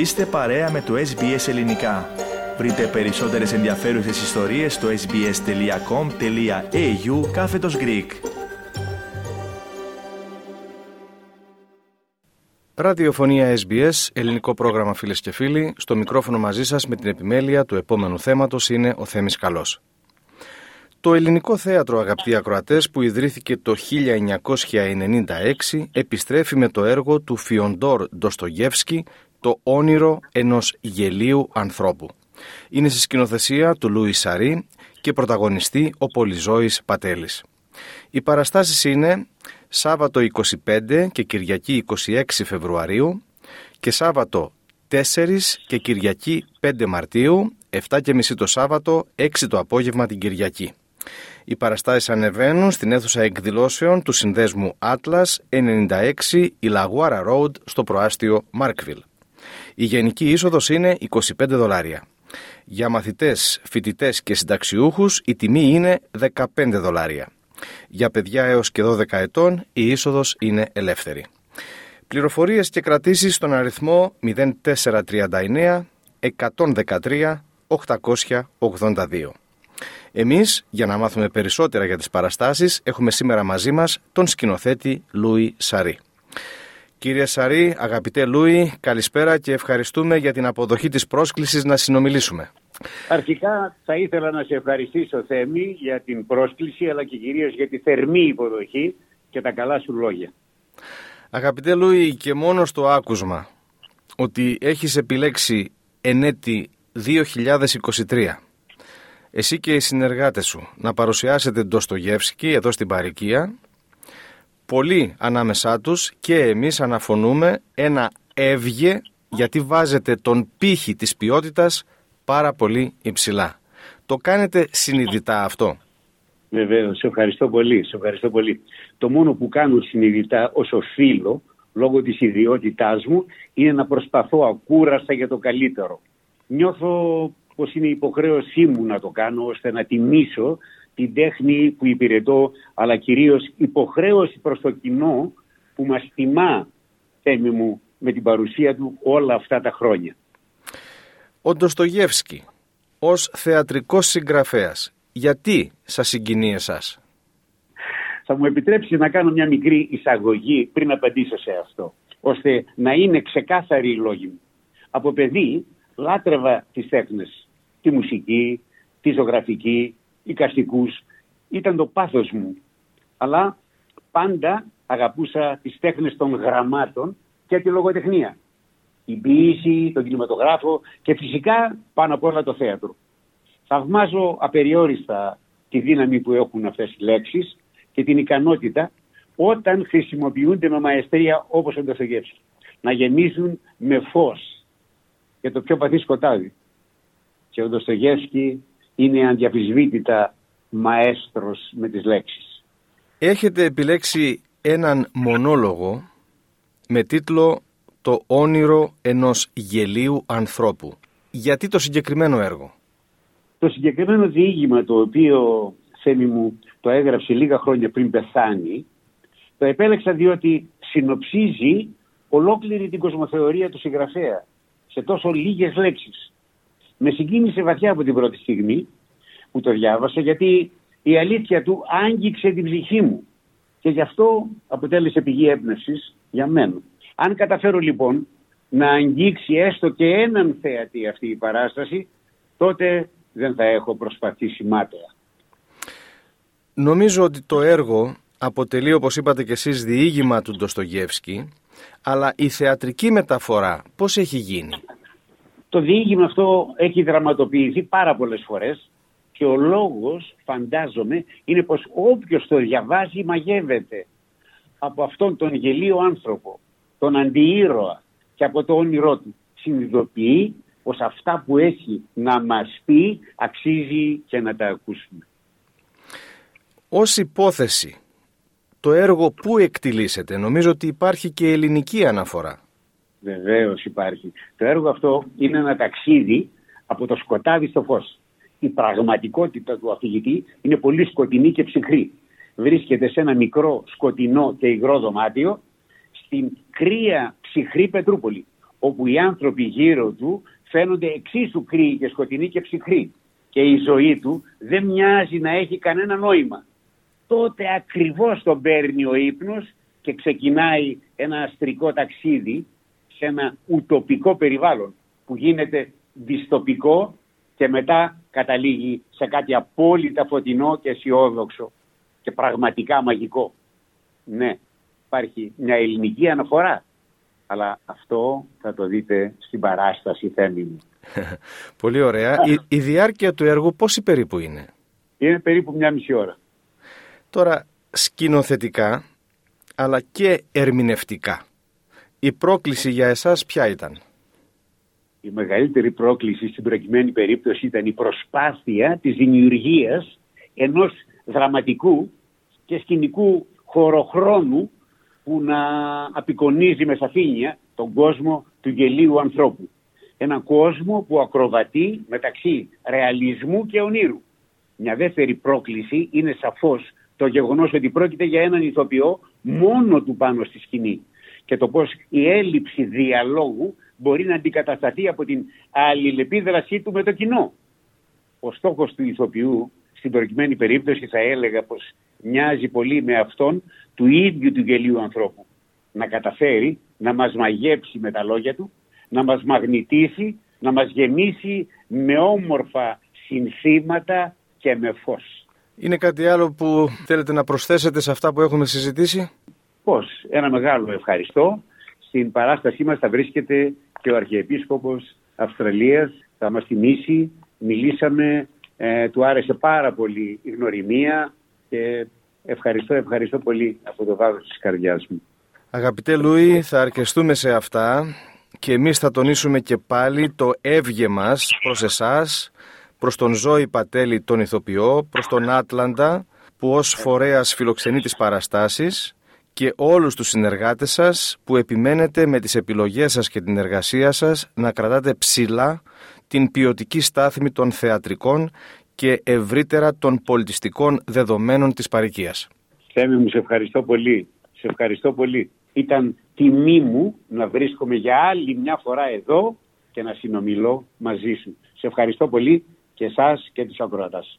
Είστε παρέα με το SBS Ελληνικά. Βρείτε περισσότερες ενδιαφέρουσες ιστορίες στο sbs.com.au κάθετος Greek. Ραδιοφωνία SBS, ελληνικό πρόγραμμα φίλες και φίλοι. Στο μικρόφωνο μαζί σας με την επιμέλεια του επόμενου θέματος είναι ο Θέμης Καλός. Το ελληνικό θέατρο αγαπητοί ακροατές που ιδρύθηκε το 1996 επιστρέφει με το έργο του Φιοντόρ Ντοστογεύσκη «Το όνειρο ενός γελίου ανθρώπου». Είναι στη σκηνοθεσία του Λούι Σαρή και πρωταγωνιστή ο Πολυζώης Πατέλης. Οι παραστάσεις είναι Σάββατο 25 και Κυριακή 26 Φεβρουαρίου και Σάββατο 4 και Κυριακή 5 Μαρτίου, 7.30 το Σάββατο, 6 το απόγευμα την Κυριακή. Οι παραστάσεις ανεβαίνουν στην αίθουσα εκδηλώσεων του συνδέσμου Atlas 96 η Λαγουάρα Road στο προάστιο Μάρκβιλ. Η γενική είσοδος είναι 25 δολάρια. Για μαθητές, φοιτητές και συνταξιούχους η τιμή είναι 15 δολάρια. Για παιδιά έως και 12 ετών η είσοδος είναι ελεύθερη. Πληροφορίες και κρατήσεις στον αριθμό 0439 113 882. Εμείς, για να μάθουμε περισσότερα για τις παραστάσεις, έχουμε σήμερα μαζί μας τον σκηνοθέτη Λούι Σαρή. Κύριε Σαρή, αγαπητέ Λούι, καλησπέρα και ευχαριστούμε για την αποδοχή της πρόσκλησης να συνομιλήσουμε. Αρχικά θα ήθελα να σε ευχαριστήσω Θέμη για την πρόσκληση αλλά και κυρίως για τη θερμή υποδοχή και τα καλά σου λόγια. Αγαπητέ Λούι, και μόνο στο άκουσμα ότι έχεις επιλέξει ενέτη 2023 εσύ και οι συνεργάτες σου να παρουσιάσετε Ντοστογεύσκη εδώ στην Παρικία πολλοί ανάμεσά τους και εμείς αναφωνούμε ένα έβγε γιατί βάζετε τον πύχη της ποιότητας πάρα πολύ υψηλά. Το κάνετε συνειδητά αυτό; Βεβαίως, σε ευχαριστώ πολύ, σε ευχαριστώ πολύ. Το μόνο που κάνω συνειδητά ως οφείλω, λόγω της ιδιότητάς μου, είναι να προσπαθώ ακούραστα για το καλύτερο. Νιώθω πως είναι υποχρέωσή μου να το κάνω ώστε να τιμήσω την τέχνη που υπηρετώ αλλά κυρίως υποχρέωση προς το κοινό που μας τιμά θέμη μου με την παρουσία του όλα αυτά τα χρόνια. Ο Ντοστογεύσκη ως θεατρικός συγγραφέας γιατί σας συγκινεί εσάς; Θα μου επιτρέψει να κάνω μια μικρή εισαγωγή πριν απαντήσω σε αυτό ώστε να είναι ξεκάθαρη η λόγη μου. Από παιδί λάτρευα τις τέχνες, τη μουσική, τη ζωγραφική, οικαστικούς. Ήταν το πάθος μου. Αλλά πάντα αγαπούσα τις τέχνες των γραμμάτων και τη λογοτεχνία. Την ποιήση, τον κινηματογράφο και φυσικά πάνω απ' όλα το θέατρο. Θαυμάζω απεριόριστα τη δύναμη που έχουν αυτές οι λέξεις και την ικανότητα όταν χρησιμοποιούνται με μαεστρία όπως ο Ντοστογεύσκη. Να γεμίζουν με φως για το πιο βαθύ σκοτάδι. Και ο Ντοστογεύσκη είναι αντιαφισβήτητα μαέστρος με τις λέξεις. Έχετε επιλέξει έναν μονόλογο με τίτλο «Το όνειρο ενός γελίου ανθρώπου». Γιατί το συγκεκριμένο έργο; Το συγκεκριμένο διήγημα το οποίο Θέμη μου το έγραψε λίγα χρόνια πριν πεθάνει το επέλεξα διότι συνοψίζει ολόκληρη την κοσμοθεωρία του συγγραφέα σε τόσο λίγες λέξεις με συγκίνησε βαθιά από την πρώτη στιγμή που το διάβασα γιατί η αλήθεια του άγγιξε την ψυχή μου και γι' αυτό αποτέλεσε πηγή έμπνευσης για μένα. Αν καταφέρω λοιπόν να αγγίξει έστω και έναν θεατή αυτή η παράσταση, τότε δεν θα έχω προσπαθήσει μάταια. Νομίζω ότι το έργο αποτελεί, όπως είπατε και εσείς, διήγημα του Ντοστογεύσκη, αλλά η θεατρική μεταφορά πώς έχει γίνει; Το διήγημα αυτό έχει δραματοποιηθεί πάρα πολλές φορές και ο λόγος φαντάζομαι είναι πως όποιος το διαβάζει μαγεύεται από αυτόν τον γελίο άνθρωπο, τον αντιήρωα και από το όνειρό του. Συνειδητοποιεί πως αυτά που έχει να μας πει αξίζει και να τα ακούσουμε. Ως υπόθεση, το έργο που εκτιλήσεται, νομίζω ότι υπάρχει και ελληνική αναφορά. Βεβαίως υπάρχει. Το έργο αυτό είναι ένα ταξίδι από το σκοτάδι στο φως. Η πραγματικότητα του αφηγητή είναι πολύ σκοτεινή και ψυχρή. Βρίσκεται σε ένα μικρό σκοτεινό και υγρό δωμάτιο στην κρύα ψυχρή Πετρούπολη όπου οι άνθρωποι γύρω του φαίνονται εξίσου κρύοι και σκοτεινοί και ψυχροί και η ζωή του δεν μοιάζει να έχει κανένα νόημα. Τότε ακριβώς τον παίρνει ο ύπνος και ξεκινάει ένα αστρικό ταξίδι σε ένα ουτοπικό περιβάλλον που γίνεται διστοπικό και μετά καταλήγει σε κάτι απόλυτα φωτεινό και αισιόδοξο και πραγματικά μαγικό. Ναι, υπάρχει μια ελληνική αναφορά, αλλά αυτό θα το δείτε στην παράσταση θέμη μου. Πολύ ωραία. Η, η διάρκεια του έργου πόση περίπου είναι; Είναι περίπου μια μισή ώρα. Τώρα, σκηνοθετικά, αλλά και ερμηνευτικά, η πρόκληση για εσάς ποια ήταν; Η μεγαλύτερη πρόκληση στην προκειμένη περίπτωση ήταν η προσπάθεια της δημιουργίας ενός δραματικού και σκηνικού χωροχρόνου που να απεικονίζει με σαφήνεια τον κόσμο του γελίου ανθρώπου. Ένα κόσμο που ακροβατεί μεταξύ ρεαλισμού και ονείρου. Μια δεύτερη πρόκληση είναι σαφώς το γεγονός ότι πρόκειται για έναν ηθοποιό μόνο του πάνω στη σκηνή και το πώς η έλλειψη διαλόγου μπορεί να αντικατασταθεί από την αλληλεπίδρασή του με το κοινό. Ο στόχος του ηθοποιού στην προκειμένη περίπτωση θα έλεγα πως μοιάζει πολύ με αυτόν του ίδιου του γελίου ανθρώπου. Να καταφέρει να μας μαγέψει με τα λόγια του, να μας μαγνητήσει, να μας γεμίσει με όμορφα συνθήματα και με φως. Είναι κάτι άλλο που θέλετε να προσθέσετε σε αυτά που έχουμε συζητήσει; Πώς; Ένα μεγάλο ευχαριστώ. Στην παράστασή μας θα βρίσκεται και ο Αρχιεπίσκοπος Αυστραλίας. Θα μας θυμίσει, μιλήσαμε, ε, του άρεσε πάρα πολύ η γνωριμία και ευχαριστώ, ευχαριστώ πολύ από το βάθος της καρδιάς μου. Αγαπητέ Λούι, θα αρκεστούμε σε αυτά και εμείς θα τονίσουμε και πάλι το έβγε μας προς εσάς, προς τον Ζώη Πατέλη τον ηθοποιό, προς τον Άτλαντα που ως φορέας φιλοξενεί τις παραστάσεις και όλους τους συνεργάτες σας που επιμένετε με τις επιλογές σας και την εργασία σας να κρατάτε ψηλά την ποιοτική στάθμη των θεατρικών και ευρύτερα των πολιτιστικών δεδομένων της παροικίας. Θέμη μου, σε ευχαριστώ πολύ. Σε ευχαριστώ πολύ. Ήταν τιμή μου να βρίσκομαι για άλλη μια φορά εδώ και να συνομιλώ μαζί σου. Σε ευχαριστώ πολύ και εσάς και τους ακροατάς.